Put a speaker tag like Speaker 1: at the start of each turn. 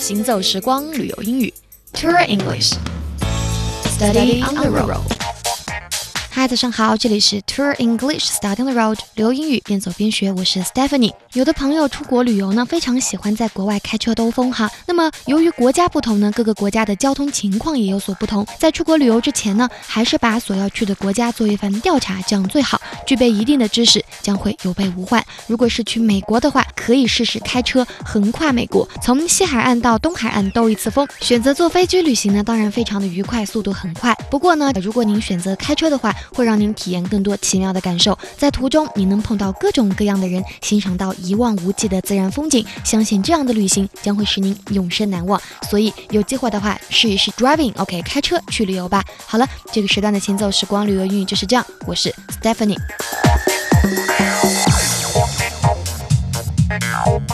Speaker 1: 行走时光旅游英语，Tour English。Study on the road。嗨，早上好，这里是 Tour English Starting the Road，留英语边走边学，我是 Stephanie。有的朋友出国旅游呢，非常喜欢在国外开车兜风哈。那么由于国家不同呢，各个国家的交通情况也有所不同。在出国旅游之前呢，还是把所要去的国家做一番调查，这样最好，具备一定的知识，将会有备无患。如果是去美国的话，可以试试开车横跨美国，从西海岸到东海岸兜一次风。选择坐飞机旅行呢，当然非常的愉快，速度很快。不过呢，如果您选择开车的话，会让您体验更多奇妙的感受，在途中你能碰到各种各样的人，欣赏到一望无际的自然风景，相信这样的旅行将会使您永生难忘。所以有机会的话，试一试 driving，OK，开车去旅游吧。好了，这个时段的前奏时光旅游英语就是这样，我是 Stephanie。Wow.